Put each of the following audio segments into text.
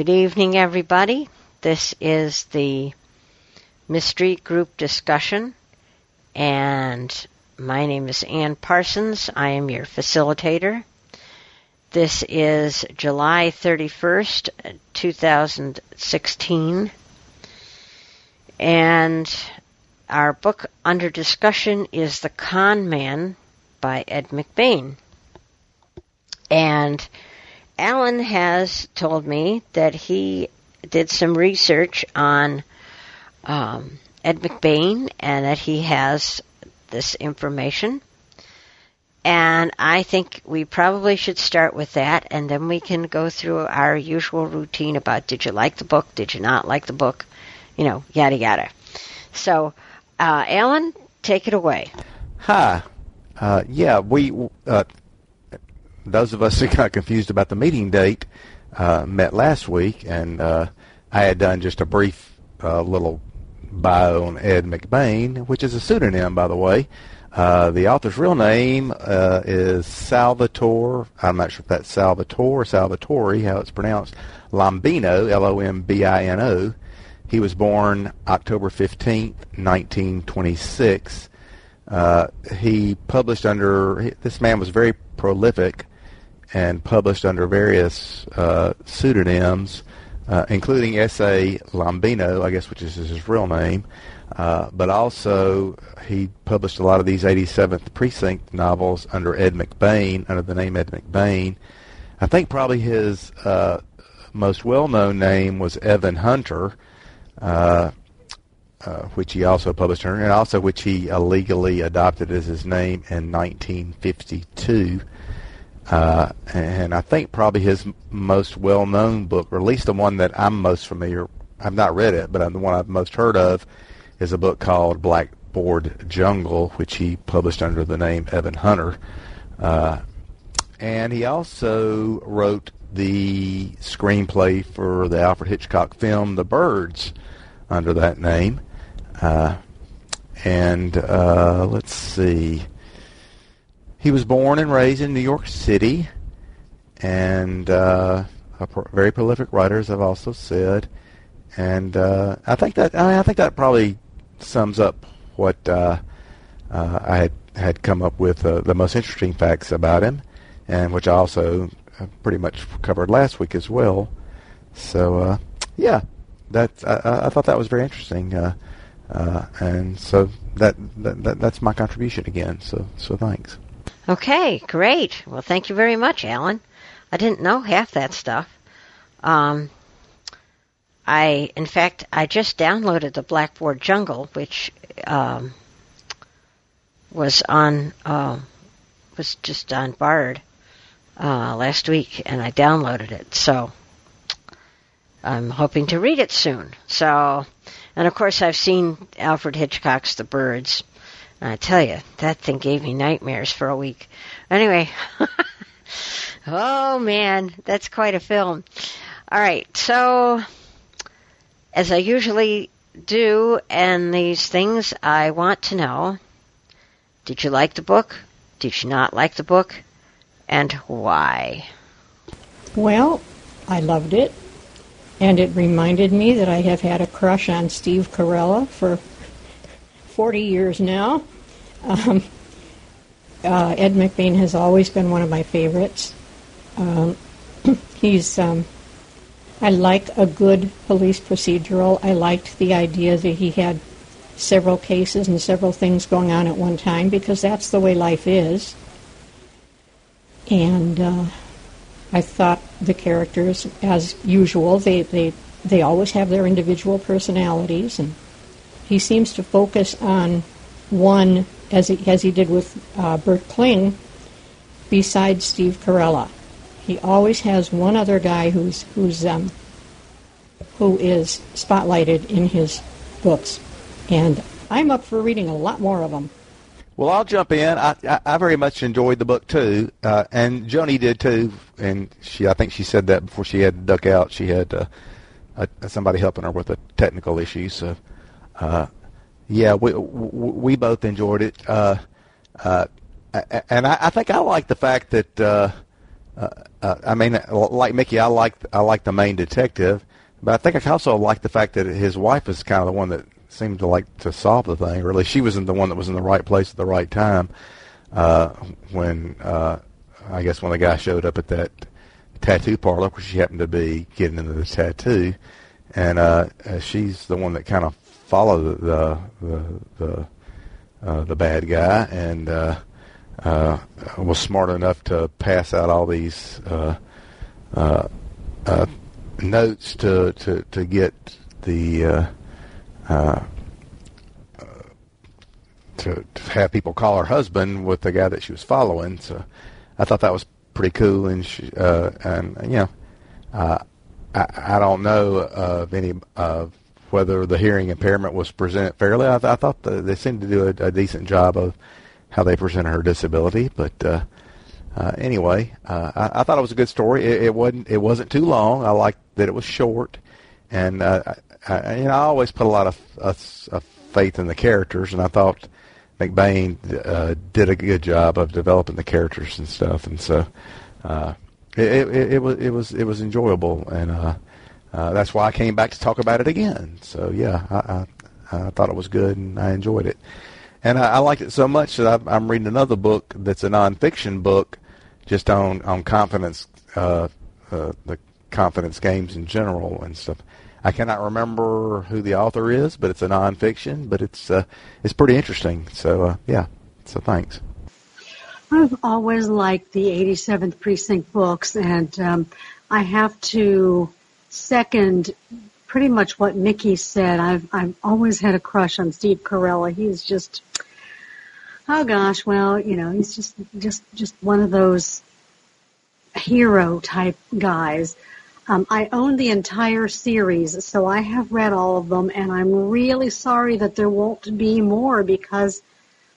Good evening, everybody. This is the Mystery Group discussion, and my name is Ann Parsons. I am your facilitator. This is July 31st, 2016, and our book under discussion is The Con Man by Ed McBain. And Alan has told me that he did some research on um, Ed McBain and that he has this information. And I think we probably should start with that, and then we can go through our usual routine about did you like the book, did you not like the book, you know, yada yada. So, uh, Alan, take it away. Hi. Uh, yeah, we uh, those of us who got confused about the meeting date uh, met last week, and uh, I had done just a brief uh, little bio on Ed McBain, which is a pseudonym, by the way. Uh, the author's real name uh, is Salvatore. I'm not sure if that's Salvatore or Salvatore, how it's pronounced. Lombino, L-O-M-B-I-N-O. He was born October 15th, 1926. Uh, he published under, this man was very prolific and published under various uh, pseudonyms, uh, including S.A. Lombino, I guess, which is his real name. Uh, but also, he published a lot of these 87th Precinct novels under Ed McBain, under the name Ed McBain. I think probably his uh, most well-known name was Evan Hunter, uh, uh, which he also published under, and also which he illegally adopted as his name in 1952. Uh, and I think probably his most well-known book, or at least the one that I'm most familiar. I've not read it, but I'm the one I've most heard of is a book called Blackboard Jungle, which he published under the name Evan Hunter. Uh, and he also wrote the screenplay for the Alfred Hitchcock film The Birds under that name. Uh, and uh, let's see. He was born and raised in New York City, and uh, very prolific writer, as I've also said. And uh, I think that I, I think that probably sums up what uh, uh, I had had come up with uh, the most interesting facts about him, and which I also uh, pretty much covered last week as well. So yeah, that I, I thought that was very interesting, and so that, that, that that's my contribution again. So so thanks. Okay, great. Well, thank you very much, Alan. I didn't know half that stuff. Um, I, in fact, I just downloaded the Blackboard Jungle, which um, was on, uh, was just on Bard uh, last week, and I downloaded it. So I'm hoping to read it soon. So, and of course, I've seen Alfred Hitchcock's The Birds. I tell you, that thing gave me nightmares for a week. Anyway, oh man, that's quite a film. All right, so as I usually do and these things, I want to know did you like the book? Did you not like the book? And why? Well, I loved it, and it reminded me that I have had a crush on Steve Carella for 40 years now. Um, uh, Ed McBain has always been one of my favorites. Um, he's um, I like a good police procedural. I liked the idea that he had several cases and several things going on at one time because that's the way life is. And uh, I thought the characters, as usual, they, they they always have their individual personalities, and he seems to focus on one as he, as he did with uh, Bert Kling, besides Steve Carella. He always has one other guy who's who's um, who is spotlighted in his books, and I'm up for reading a lot more of them. Well, I'll jump in. I, I, I very much enjoyed the book too, uh, and Joni did too. And she, I think she said that before she had to duck out. She had uh, a, somebody helping her with a technical issue. So, uh, yeah, we we both enjoyed it. Uh, uh, and I, I think I like the fact that uh, uh, uh, I mean, like Mickey, I like I like the main detective, but I think I also like the fact that his wife is kind of the one that seemed to like to solve the thing. Really, she wasn't the one that was in the right place at the right time uh, when uh, I guess when the guy showed up at that tattoo parlor where she happened to be getting into the tattoo, and uh, she's the one that kind of followed the the the, uh, the bad guy and uh, uh, was smart enough to pass out all these uh, uh, uh, notes to, to to get the uh, uh, to, to have people call her husband with the guy that she was following. So I thought that was pretty cool, and she, uh, and you know, uh, I, I don't know of any of whether the hearing impairment was presented fairly. I, I thought the, they seemed to do a, a decent job of how they presented her disability, but uh, uh, anyway, uh, I, I thought it was a good story. It, it wasn't it wasn't too long. I liked that it was short, and uh, I, I, you know I always put a lot of, of, of faith in the characters, and I thought McBain uh, did a good job of developing the characters and stuff, and so uh, it, it, it was it was it was enjoyable, and uh, that's why I came back to talk about it again. So yeah, I, I, I thought it was good, and I enjoyed it, and I, I liked it so much that I, I'm reading another book that's a nonfiction book, just on on confidence, uh, uh, the confidence games in general and stuff. I cannot remember who the author is, but it's a nonfiction, but it's uh, it's pretty interesting. So uh, yeah, so thanks. I've always liked the 87th Precinct books, and um, I have to second pretty much what Mickey said. I've I've always had a crush on Steve Carella. He's just oh gosh, well, you know, he's just just just one of those hero type guys. Um, I own the entire series, so I have read all of them, and I'm really sorry that there won't be more because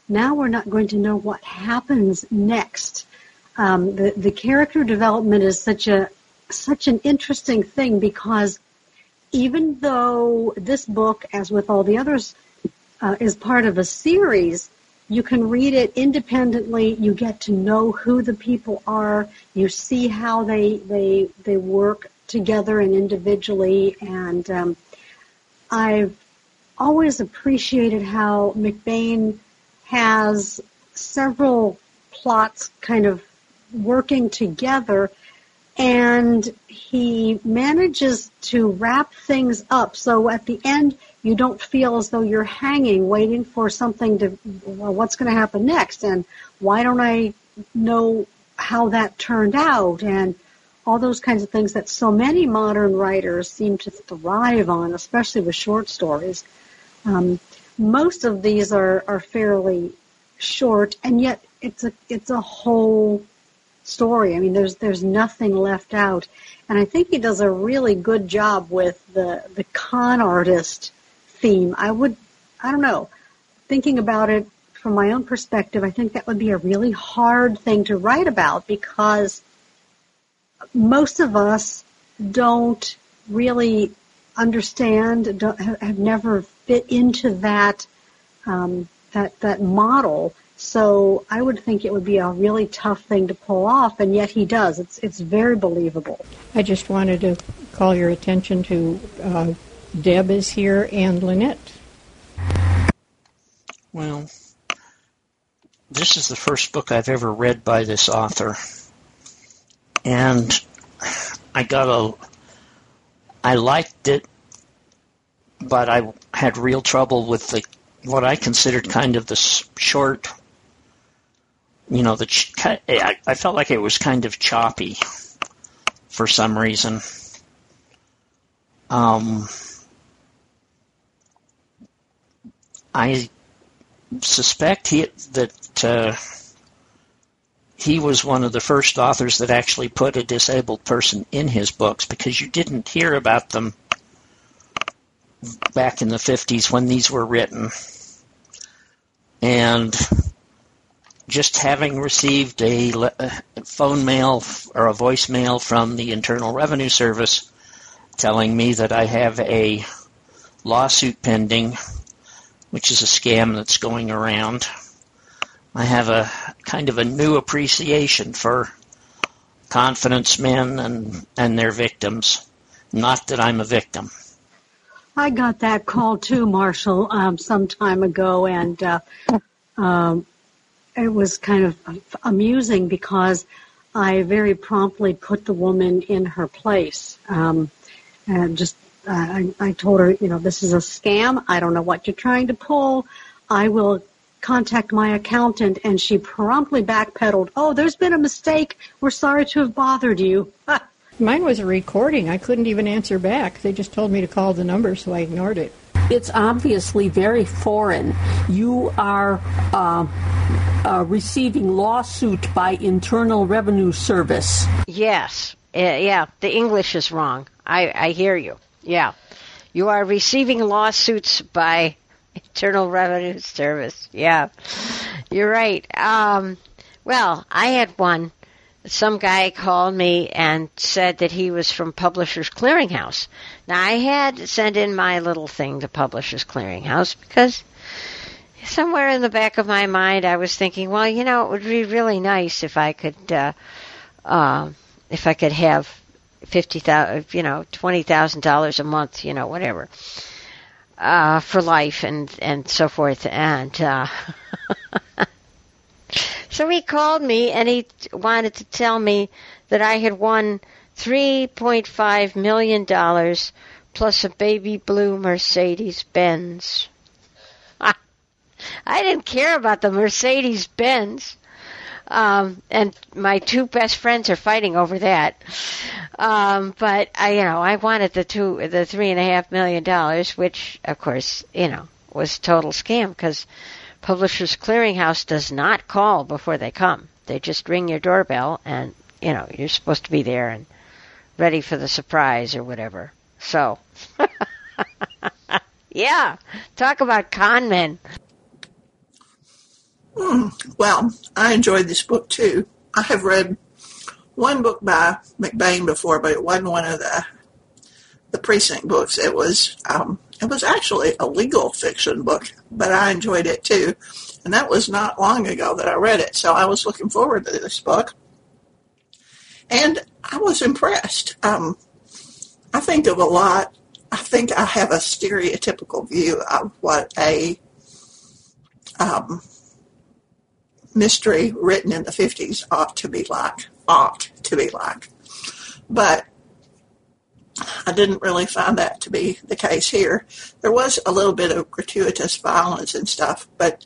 now we're not going to know what happens next. Um, the the character development is such a such an interesting thing because even though this book, as with all the others, uh, is part of a series, you can read it independently. You get to know who the people are. You see how they they they work together and individually. And um, I've always appreciated how McBain has several plots kind of working together and he manages to wrap things up so at the end you don't feel as though you're hanging waiting for something to well, what's going to happen next and why don't i know how that turned out and all those kinds of things that so many modern writers seem to thrive on, especially with short stories. Um, most of these are, are fairly short, and yet it's a it's a whole story. I mean, there's there's nothing left out, and I think he does a really good job with the the con artist theme. I would, I don't know, thinking about it from my own perspective, I think that would be a really hard thing to write about because most of us don't really understand, don't, have never fit into that um, that that model. So I would think it would be a really tough thing to pull off, and yet he does. It's it's very believable. I just wanted to call your attention to uh, Deb is here and Lynette. Well, this is the first book I've ever read by this author and I got a. I liked it, but I had real trouble with the what I considered kind of the short. You know, the I, I felt like it was kind of choppy for some reason. Um, I suspect he, that uh, he was one of the first authors that actually put a disabled person in his books because you didn't hear about them back in the 50s when these were written. And just having received a phone mail or a voicemail from the Internal Revenue Service telling me that I have a lawsuit pending, which is a scam that's going around I have a kind of a new appreciation for confidence men and, and their victims. Not that I'm a victim. I got that call too, Marshall, um, some time ago, and uh, um, it was kind of amusing because I very promptly put the woman in her place. Um, and just, uh, I, I told her, you know, this is a scam. I don't know what you're trying to pull. I will contact my accountant. And she promptly backpedaled. Oh, there's been a mistake. We're sorry to have bothered you. Mine was a recording. I couldn't even answer back. They just told me to call the number, so I ignored it. It's obviously very foreign. You are uh, uh, receiving lawsuit by Internal Revenue Service. Yes. Uh, yeah, the English is wrong. I, I hear you. Yeah. You are receiving lawsuits by Internal Revenue Service. Yeah. You're right. Um, well, I had one some guy called me and said that he was from Publishers Clearinghouse. Now I had sent in my little thing to Publishers Clearinghouse because somewhere in the back of my mind I was thinking, well, you know, it would be really nice if I could, uh, uh, if I could have fifty thousand, you know, twenty thousand dollars a month, you know, whatever, uh, for life and and so forth, and. Uh, So he called me and he wanted to tell me that I had won $3.5 million plus a baby blue Mercedes Benz. I didn't care about the Mercedes Benz. Um, and my two best friends are fighting over that. Um, but I, you know, I wanted the two, the three and a half million dollars, which of course, you know, was total scam because Publishers Clearinghouse does not call before they come. They just ring your doorbell and, you know, you're supposed to be there and ready for the surprise or whatever. So, yeah, talk about con men. Mm, well, I enjoyed this book too. I have read one book by McBain before, but it wasn't one of the the precinct books. It was um, it was actually a legal fiction book, but I enjoyed it too. And that was not long ago that I read it. So I was looking forward to this book. And I was impressed. Um, I think of a lot. I think I have a stereotypical view of what a um, mystery written in the 50s ought to be like. Ought to be like. But I didn't really find that to be the case here. There was a little bit of gratuitous violence and stuff, but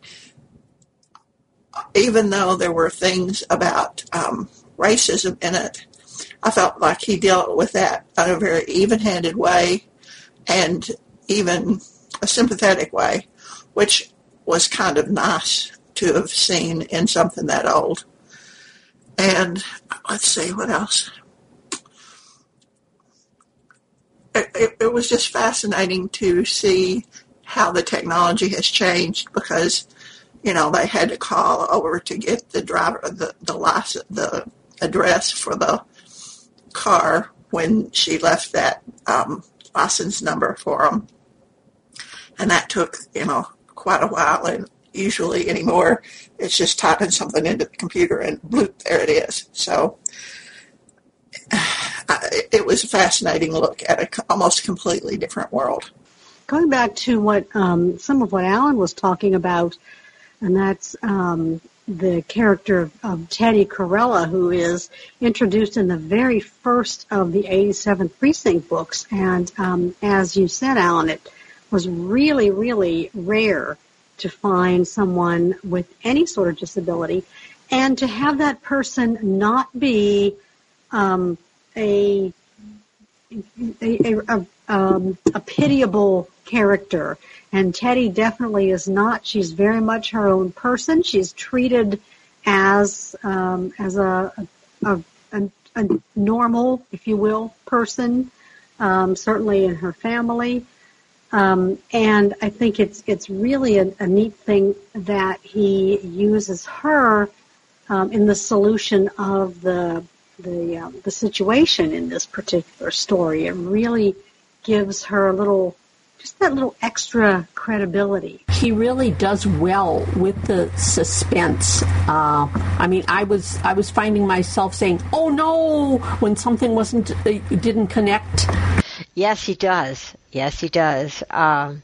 even though there were things about um, racism in it, I felt like he dealt with that in a very even-handed way and even a sympathetic way, which was kind of nice to have seen in something that old. And let's see what else. It, it was just fascinating to see how the technology has changed because you know they had to call over to get the driver the the license the address for the car when she left that um, license number for them, and that took you know quite a while. And usually anymore, it's just typing something into the computer and bloop, there it is. So it was a fascinating look at a almost completely different world. Going back to what um, some of what Alan was talking about, and that's um, the character of Teddy Carella, who is introduced in the very first of the 87th Precinct books. And um, as you said, Alan, it was really, really rare to find someone with any sort of disability, and to have that person not be um, a a, a, um, a pitiable character, and Teddy definitely is not. She's very much her own person. She's treated as um, as a, a, normal, if you will, person. Um, certainly in her family. Um, and I think it's it's really a, a, neat thing that he uses her um, in the solution of the the um, the situation in this particular story. It really gives her a little, just that little extra credibility. he really does well with the suspense. Uh, I mean, I was I was finding myself saying, "Oh no," when something wasn't uh, didn't connect. Yes, he does. Yes, he does. Um,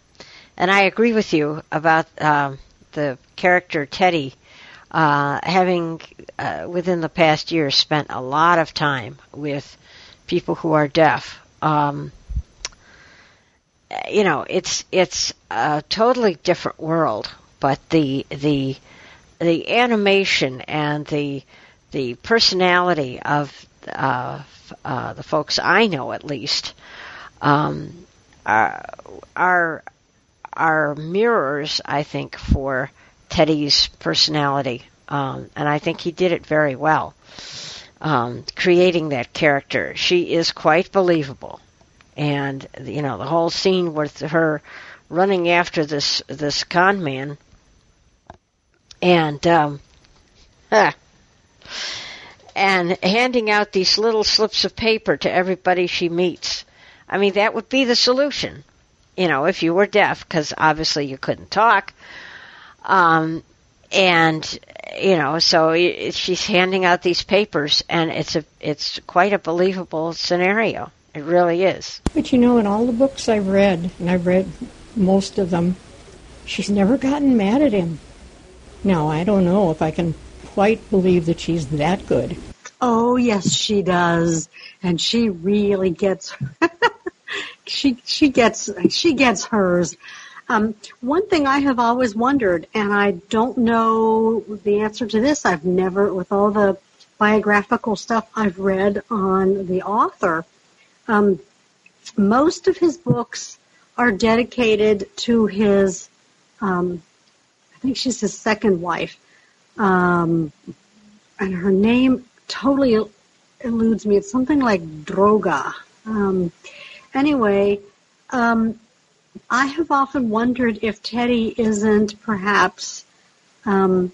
and I agree with you about um, the character Teddy uh, having uh, within the past year spent a lot of time with people who are deaf. Um, you know, it's it's a totally different world, but the the the animation and the the personality of uh, uh, the folks I know, at least, um, are are are mirrors, I think, for Teddy's personality, um, and I think he did it very well, um, creating that character. She is quite believable. And you know the whole scene with her running after this this con man and um and handing out these little slips of paper to everybody she meets. I mean that would be the solution you know if you were deaf because obviously you couldn't talk um and you know so she's handing out these papers and it's a it's quite a believable scenario it really is. But you know, in all the books I've read, and I've read most of them, she's never gotten mad at him. Now, I don't know if I can quite believe that she's that good. Oh, yes, she does. And she really gets she she gets she gets hers. Um, one thing I have always wondered, and I don't know the answer to this. I've never, with all the biographical stuff I've read on the author, um, most of his books are dedicated to his, um, I think she's his second wife, um, and her name totally eludes me. It's something like Droga. Um, anyway, um, I have often wondered if Teddy isn't perhaps um,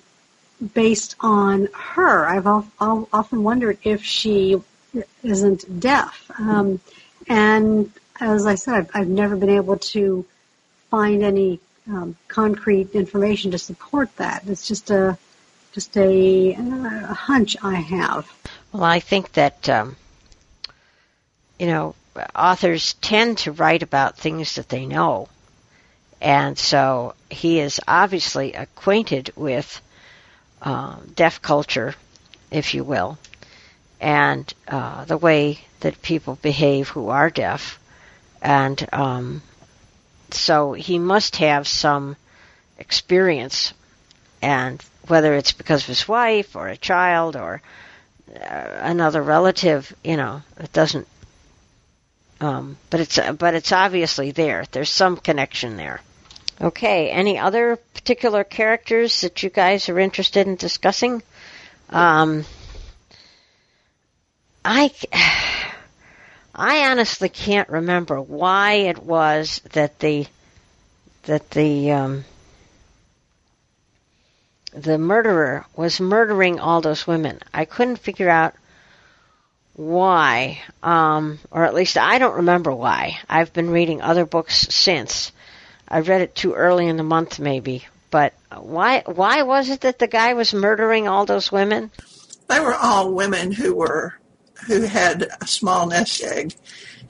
based on her. I've often wondered if she isn't deaf. Um, and as I said, I've, I've, never been able to find any um, concrete information to support that. It's just a just a, a hunch I have. Well, I think that um, you know authors tend to write about things that they know, and so he is obviously acquainted with uh, deaf culture, if you will, and uh, the way that people behave who are deaf. And um, so he must have some experience, and whether it's because of his wife or a child or uh, another relative, you know, it doesn't. Um, but it's but it's obviously there. There's some connection there. Okay. Any other particular characters that you guys are interested in discussing? Um, I, I honestly can't remember why it was that the that the um, the murderer was murdering all those women. I couldn't figure out why, um, or at least I don't remember why. I've been reading other books since. I read it too early in the month, maybe. But why? Why was it that the guy was murdering all those women? They were all women who were who had a small nest egg,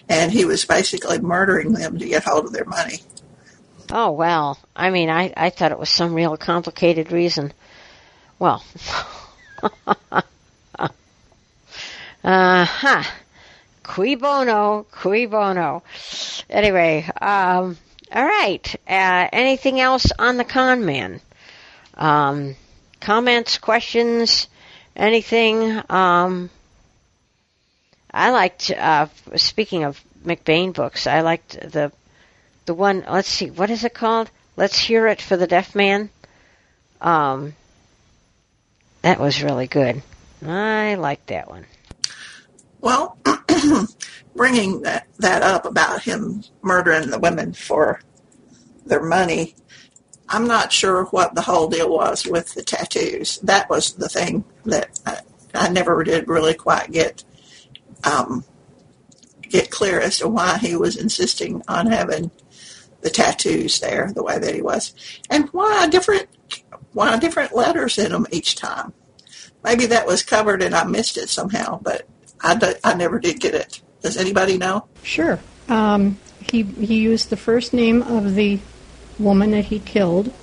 and he was basically murdering them to get hold of their money. Oh well, I mean, I I thought it was some real complicated reason. Well, uh huh. Cui bono, cui bono. Anyway, um, all right. Uh, anything else on the con man? Um, comments, questions, anything? Um, I liked. Uh, speaking of McBain books, I liked the the one. Let's see, what is it called? Let's hear it for the deaf man. Um, that was really good. I liked that one. Well, bringing that that up about him murdering the women for their money, I'm not sure what the whole deal was with the tattoos. That was the thing that I, I never did really quite get um, get clear as to why he was insisting on having the tattoos there the way that he was, and why different why different letters in them each time. Maybe that was covered and I missed it somehow, but I, d- I never did get it. Does anybody know? Sure. Um, he he used the first name of the woman that he killed,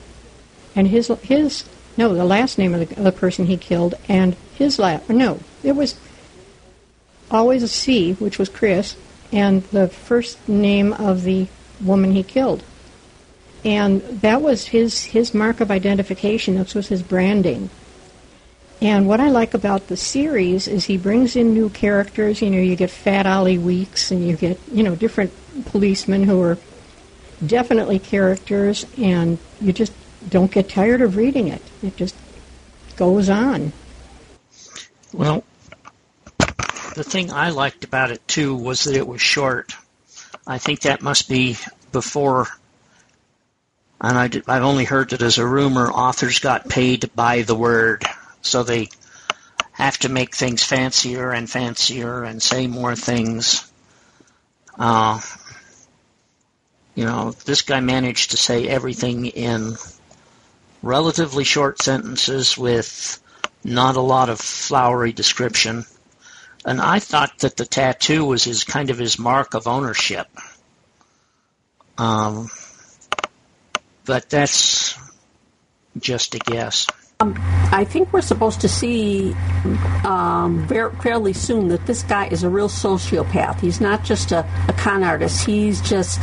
and his his no the last name of the, the person he killed, and his last no it was always a C, which was Chris, and the first name of the woman he killed. And that was his, his mark of identification. This was his branding. And what I like about the series is he brings in new characters. You know, you get Fat Ollie Weeks, and you get you know different policemen who are definitely characters, and you just don't get tired of reading it. It just goes on. Well, the thing I liked about it too was that it was short. I think that must be before, and I I've only heard that as a rumor, authors got paid by the word, so they have to make things fancier and fancier and say more things. Uh, you know, this guy managed to say everything in relatively short sentences with not a lot of flowery description. And I thought that the tattoo was his kind of his mark of ownership. Um, but that's just a guess. Um, I think we're supposed to see um, very, fairly soon that this guy is a real sociopath. He's not just a, a con artist. He's just,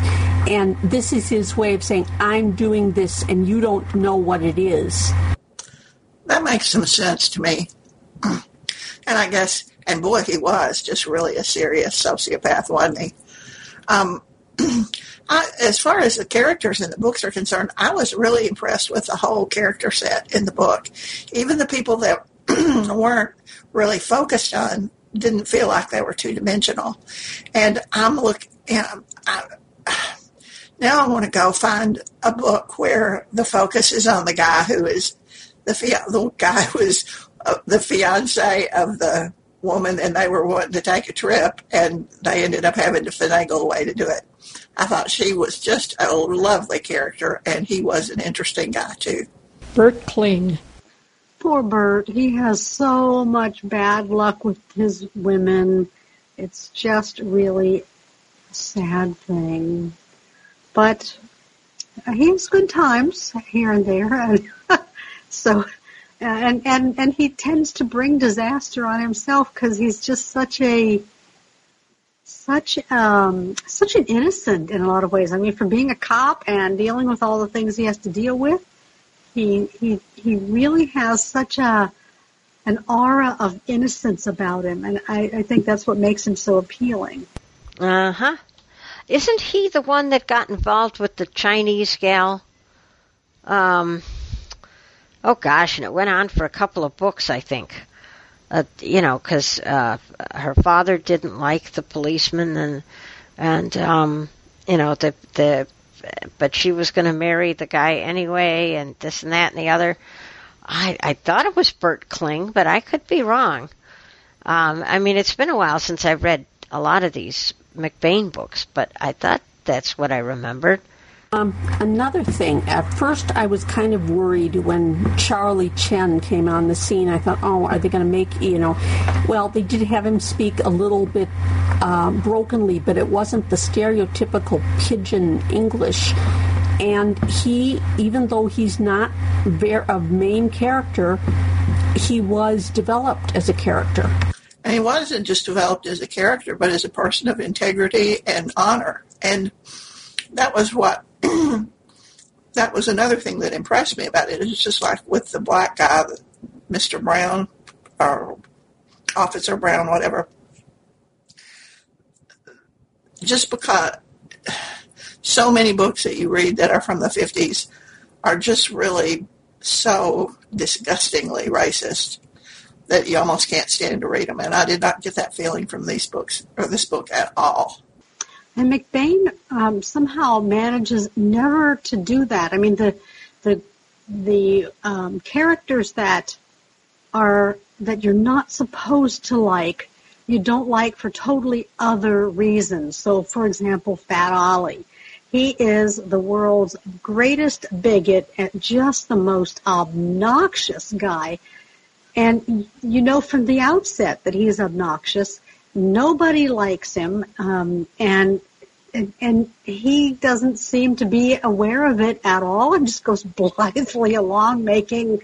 and this is his way of saying, I'm doing this and you don't know what it is. That makes some sense to me. And I guess, and boy, he was just really a serious sociopath, wasn't he? Um, I, as far as the characters in the books are concerned, I was really impressed with the whole character set in the book. Even the people that weren't really focused on didn't feel like they were two dimensional. And I'm looking, now I want to go find a book where the focus is on the guy who is the the guy who is uh, the fiance of the woman, and they were wanting to take a trip, and they ended up having to finagle a way to do it. I thought she was just a lovely character, and he was an interesting guy too. Bert Kling. Poor Bert. He has so much bad luck with his women. It's just really a sad thing. But he has good times here and there, and so and and and he tends to bring disaster on himself because he's just such a such um such an innocent in a lot of ways. I mean, for being a cop and dealing with all the things he has to deal with, he he he really has such a an aura of innocence about him, and I, I think that's what makes him so appealing. Uh huh. Isn't he the one that got involved with the Chinese gal? Um, oh gosh, and it went on for a couple of books, I think. Uh, you know, because uh, her father didn't like the policeman, and and um, you know the the, but she was going to marry the guy anyway, and this and that and the other. I I thought it was Bert Kling, but I could be wrong. Um, I mean, it's been a while since I've read a lot of these McBain books, but I thought that's what I remembered. Um, another thing, at first I was kind of worried when Charlie Chen came on the scene. I thought, oh, are they going to make, you know, well, they did have him speak a little bit uh, brokenly, but it wasn't the stereotypical pidgin English. And he, even though he's not a main character, he was developed as a character. And he wasn't just developed as a character, but as a person of integrity and honor. And that was what that was another thing that impressed me about it. It's just like with the black guy, Mr. Brown, or Officer Brown, whatever. Just because so many books that you read that are from the 50s are just really so disgustingly racist that you almost can't stand to read them. And I did not get that feeling from these books, or this book at all. And McBain um, somehow manages never to do that. I mean, the the the um, characters that are that you're not supposed to like, you don't like for totally other reasons. So, for example, Fat Ollie, He is the world's greatest bigot and just the most obnoxious guy. And you know from the outset that he's obnoxious. Nobody likes him, um, and, and he doesn't seem to be aware of it at all, and just goes blithely along making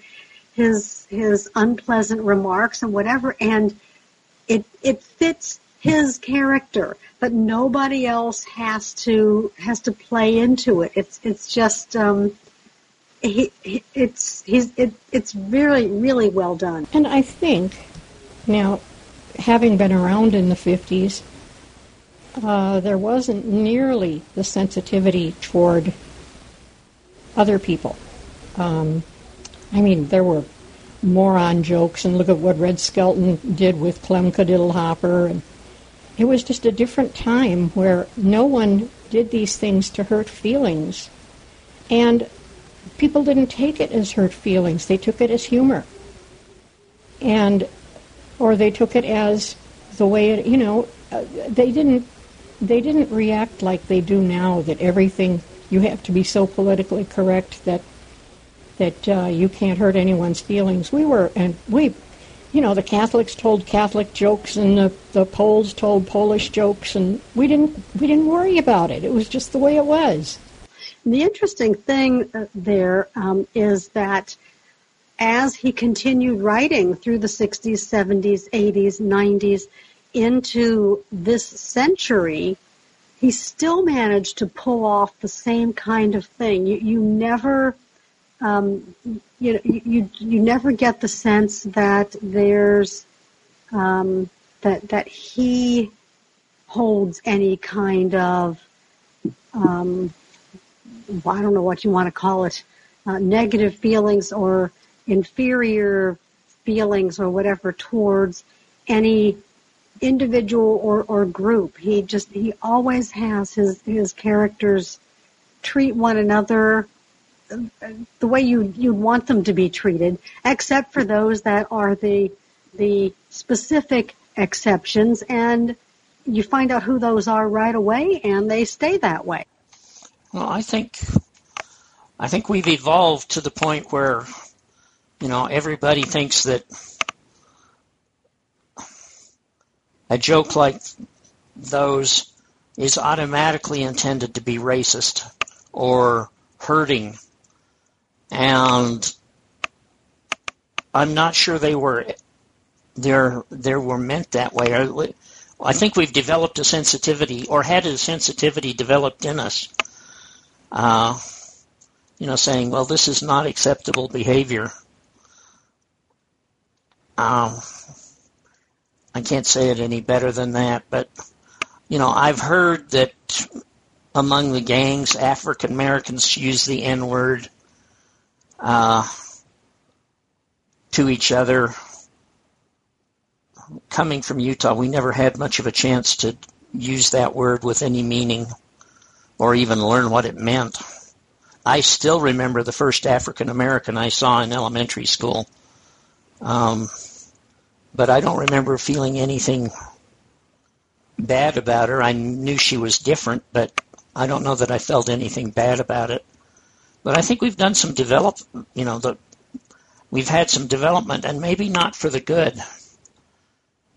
his his unpleasant remarks and whatever. And it it fits his character, but nobody else has to has to play into it. It's it's just um, he, he it's he's it, it's really really well done. And I think now, having been around in the fifties, uh, there wasn't nearly the sensitivity toward other people. Um, I mean, there were moron jokes, and look at what Red Skelton did with Clem Kadiddlehopper, and it was just a different time where no one did these things to hurt feelings. And people didn't take it as hurt feelings. They took it as humor. And or they took it as the way it, you know, uh, they didn't they didn't react like they do now that everything you have to be so politically correct that that uh, you can't hurt anyone's feelings. We were and we you know, the Catholics told Catholic jokes and the, the Poles told Polish jokes and we didn't we didn't worry about it. It was just the way it was. The interesting thing uh, there um, is that as he continued writing through the 60s, 70s, 80s, 90s into this century, he still managed to pull off the same kind of thing. You, you never um, you you you never get the sense that there's um, that that he holds any kind of um, I don't know what you want to call it, uh, negative feelings or inferior feelings or whatever towards any individual or, or group. He just he always has his his characters treat one another the way you you want them to be treated, except for those that are the the specific exceptions, and you find out who those are right away, and they stay that way. Well, I think I think we've evolved to the point where you know everybody thinks that a joke like those is automatically intended to be racist or hurting and I'm not sure they were there they were meant that way. I think we've developed a sensitivity or had a sensitivity developed in us. Uh, you know, saying, well, this is not acceptable behavior. Um, I can't say it any better than that, but you know, I've heard that among the gangs, African Americans use the N word uh, to each other. Coming from Utah, we never had much of a chance to use that word with any meaning or even learn what it meant. I still remember the first African American I saw in elementary school. Um, but I don't remember feeling anything bad about her. I knew she was different, but I don't know that I felt anything bad about it. But I think we've done some develop, you know, the, we've had some development, and maybe not for the good,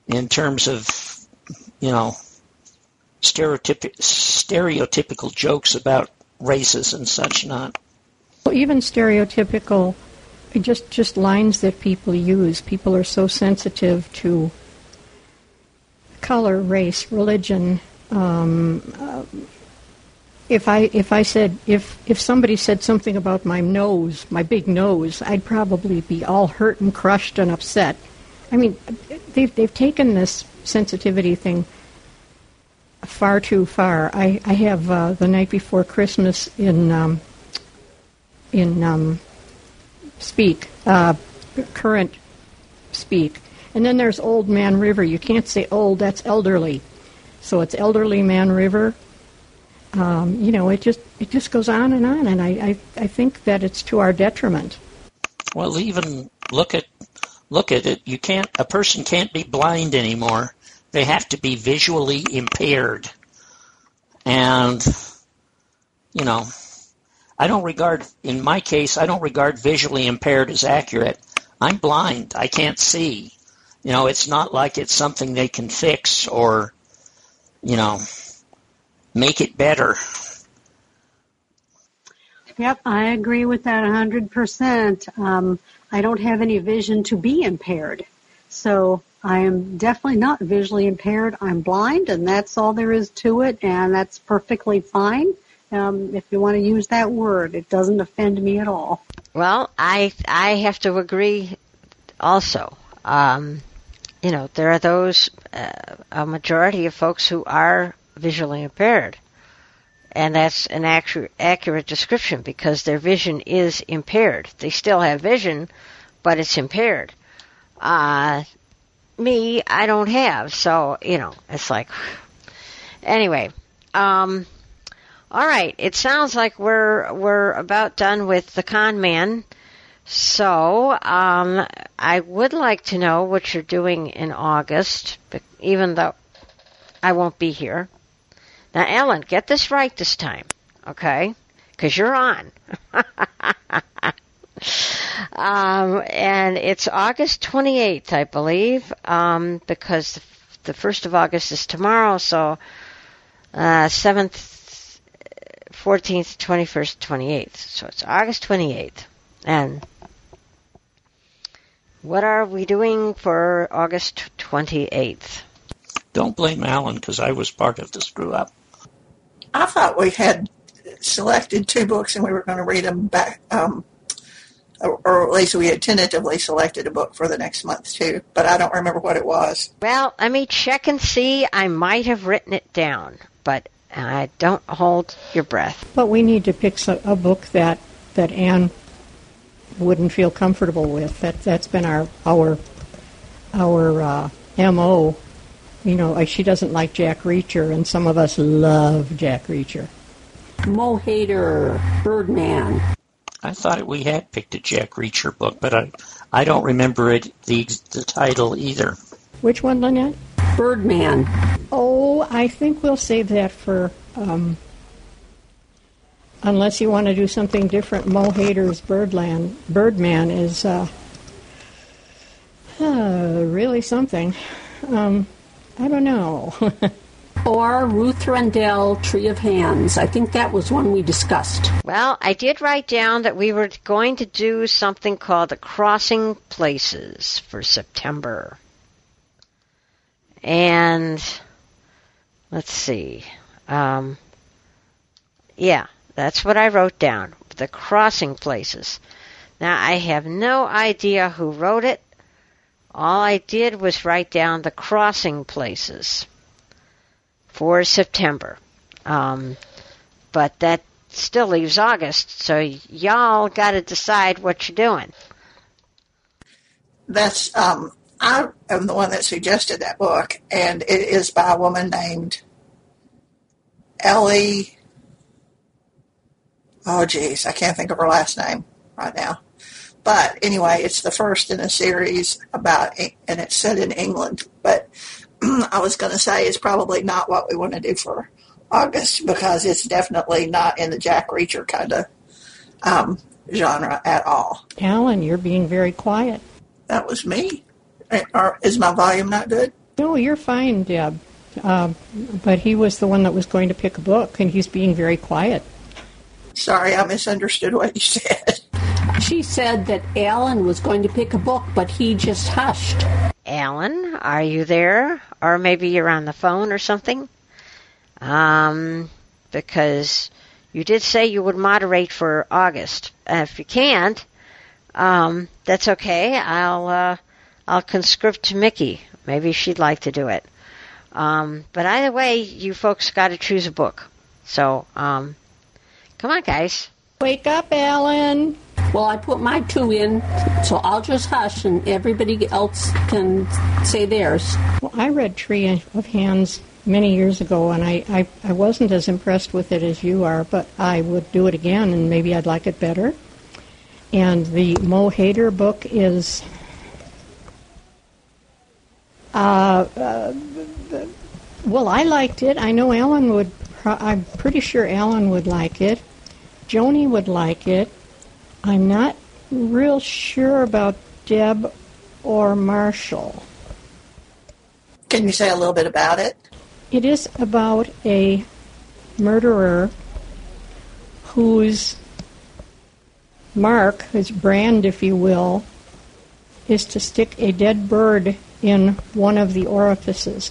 in terms of, you know, stereotyp- stereotypical jokes about races and such not. Well, even stereotypical, just just lines that people use. People are so sensitive to color, race, religion, um, uh, if I if I said if if somebody said something about my nose, my big nose, I'd probably be all hurt and crushed and upset. I mean, they've they've taken this sensitivity thing far too far. I I have uh, the night before Christmas in um, in um, Speak uh, current Speak, and then there's Old Man River. You can't say old; that's elderly. So it's Elderly Man River, um, you know, it just it just goes on and on, and I, I I think that it's to our detriment. Well, even look at look at it. You can't a person can't be blind anymore. They have to be visually impaired, and you know, I don't regard, in my case, I don't regard visually impaired as accurate. I'm blind. I can't see. You know, it's not like it's something they can fix or, you know, make it better. Yep, I agree with that 100%. Um, I don't have any vision to be impaired. So I am definitely not visually impaired. I'm blind, and that's all there is to it, and that's perfectly fine. Um, if you want to use that word, it doesn't offend me at all. Well, I I have to agree. Also, um, you know, there are those uh, a majority of folks who are visually impaired, and that's an accurate accurate description because their vision is impaired. They still have vision, but it's impaired. Uh, me, I don't have, so you know, it's like. Anyway, um, all right. It sounds like we're we're about done with the con man. So, um, I would like to know what you're doing in August, even though I won't be here. Now, Ellen, get this right this time, okay? Because you're on. um, and it's August 28th, I believe, um, because the, the 1st of August is tomorrow, so uh, 7th, 14th, 21st, 28th. So it's August 28th. And what are we doing for August 28th? Don't blame Alan because I was part of the screw up. I thought we had selected two books and we were going to read them back, um, or, or at least we had tentatively selected a book for the next month too, but I don't remember what it was. Well, let me check and see. I might have written it down, but I don't hold your breath. But we need to pick a, a book that that Anne wouldn't feel comfortable with. That that's been our our our uh, mo. You know, she doesn't like Jack Reacher, and some of us love Jack Reacher. Mo Hayder, Birdman. I thought we had picked a Jack Reacher book, but I I don't remember it the the title either. Which one, Lynette? Birdman. Oh, I think we'll save that for um, unless you want to do something different. Mo Hayder's Birdland, Birdman is uh, uh, really something. Um, I don't know. or Ruth Rendell, Tree of Hands. I think that was one we discussed. Well, I did write down that we were going to do something called the Crossing Places for September. And let's see. Um, yeah, that's what I wrote down. The crossing places. Now I have no idea who wrote it. All I did was write down the crossing places for September. Um, but that still leaves August, so y'all got to decide what you're doing. That's um, I am the one that suggested that book, and it is by a woman named Elly oh geez, I can't think of her last name right now. But anyway, it's the first in a series about, and it's set in England. But I was going to say it's probably not what we want to do for August because it's definitely not in the Jack Reacher kind of um, genre at all. Alan, you're being very quiet. That was me. Or is my volume not good? No, you're fine, Deb. Uh, but he was the one that was going to pick a book, and he's being very quiet. Sorry, I misunderstood what you said. She said that Alan was going to pick a book, but he just hushed. Alan, are you there? Or maybe you're on the phone or something? Um, because you did say you would moderate for August. Uh, if you can't, um, that's okay. I'll uh, I'll conscript to Mickey. Maybe she'd like to do it. Um, but either way, you folks got to choose a book. So um, Come on, guys. Wake up, Alan. Well, I put my two in, so I'll just hush and everybody else can say theirs. Well, I read Tree of Hands many years ago, and I, I, I wasn't as impressed with it as you are, but I would do it again, and maybe I'd like it better. And the Mo Hayder book is. Uh, uh, well, I liked it. I know Ellen would I'm pretty sure Alan would like it. Joni would like it. I'm not real sure about Deb or Marshall. Can you say a little bit about it? It is about a murderer whose mark, his brand, if you will, is to stick a dead bird in one of the orifices,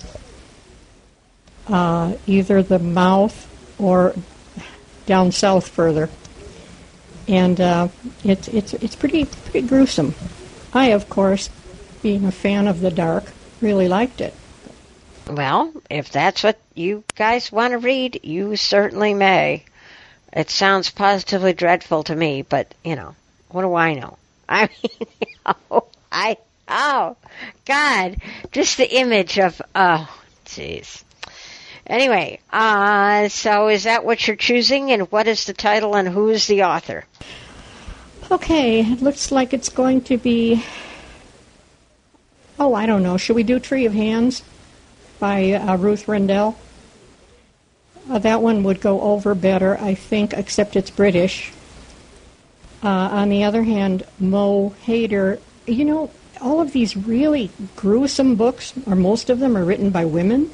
uh, either the mouth or down south further. And uh, it's it's it's pretty pretty gruesome. I, of course, being a fan of the dark, really liked it. Well, if that's what you guys want to read, you certainly may. It sounds positively dreadful to me, but you know, what do I know? I mean, you know, I oh God, just the image of oh, jeez. Anyway, uh, so is that what you're choosing, and what is the title, and who is the author? Okay, it looks like it's going to be. Oh, I don't know. Should we do Tree of Hands by uh, Ruth Rendell? Uh, that one would go over better, I think, except it's British. Uh, on the other hand, Mo Hayder, you know, all of these really gruesome books, or most of them, are written by women.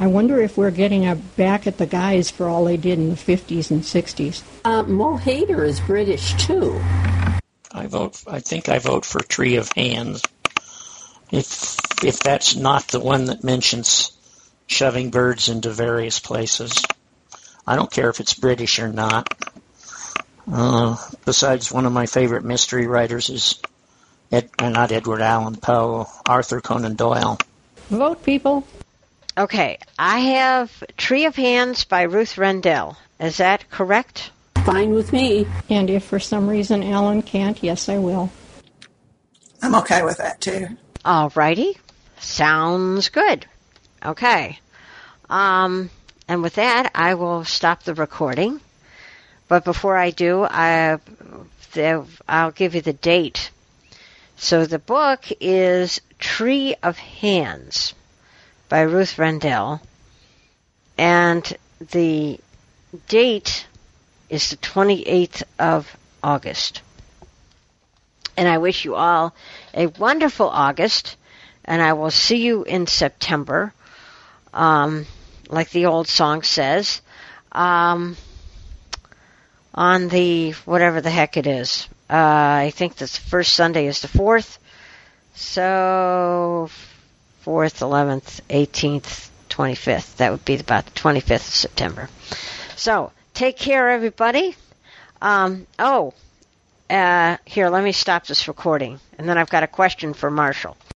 I wonder if we're getting a back at the guys for all they did in the 50s and 60s. Uh, Mo Hayder is British too. I vote. I think I vote for Tree of Hands. If if that's not the one that mentions shoving birds into various places, I don't care if it's British or not. Uh, besides, one of my favorite mystery writers is Ed, uh, not Edward Allan Poe, Arthur Conan Doyle. Vote, people. Okay, I have Tree of Hands by Ruth Rendell. Is that correct? Fine with me. And if for some reason Alan can't, yes, I will. I'm okay with that too. All righty. Sounds good. Okay. Um, and with that, I will stop the recording. But before I do, I, I'll give you the date. So the book is Tree of Hands by Ruth Rendell. And the date is the 28th of August. And I wish you all a wonderful August, and I will see you in September, um, like the old song says, um, on the whatever the heck it is. Uh, I think the first Sunday is the 4th, so 4th, 11th, 18th, 25th. That would be about the 25th of September. So, take care, everybody. Um, oh, uh, here, let me stop this recording, and then I've got a question for Marshall.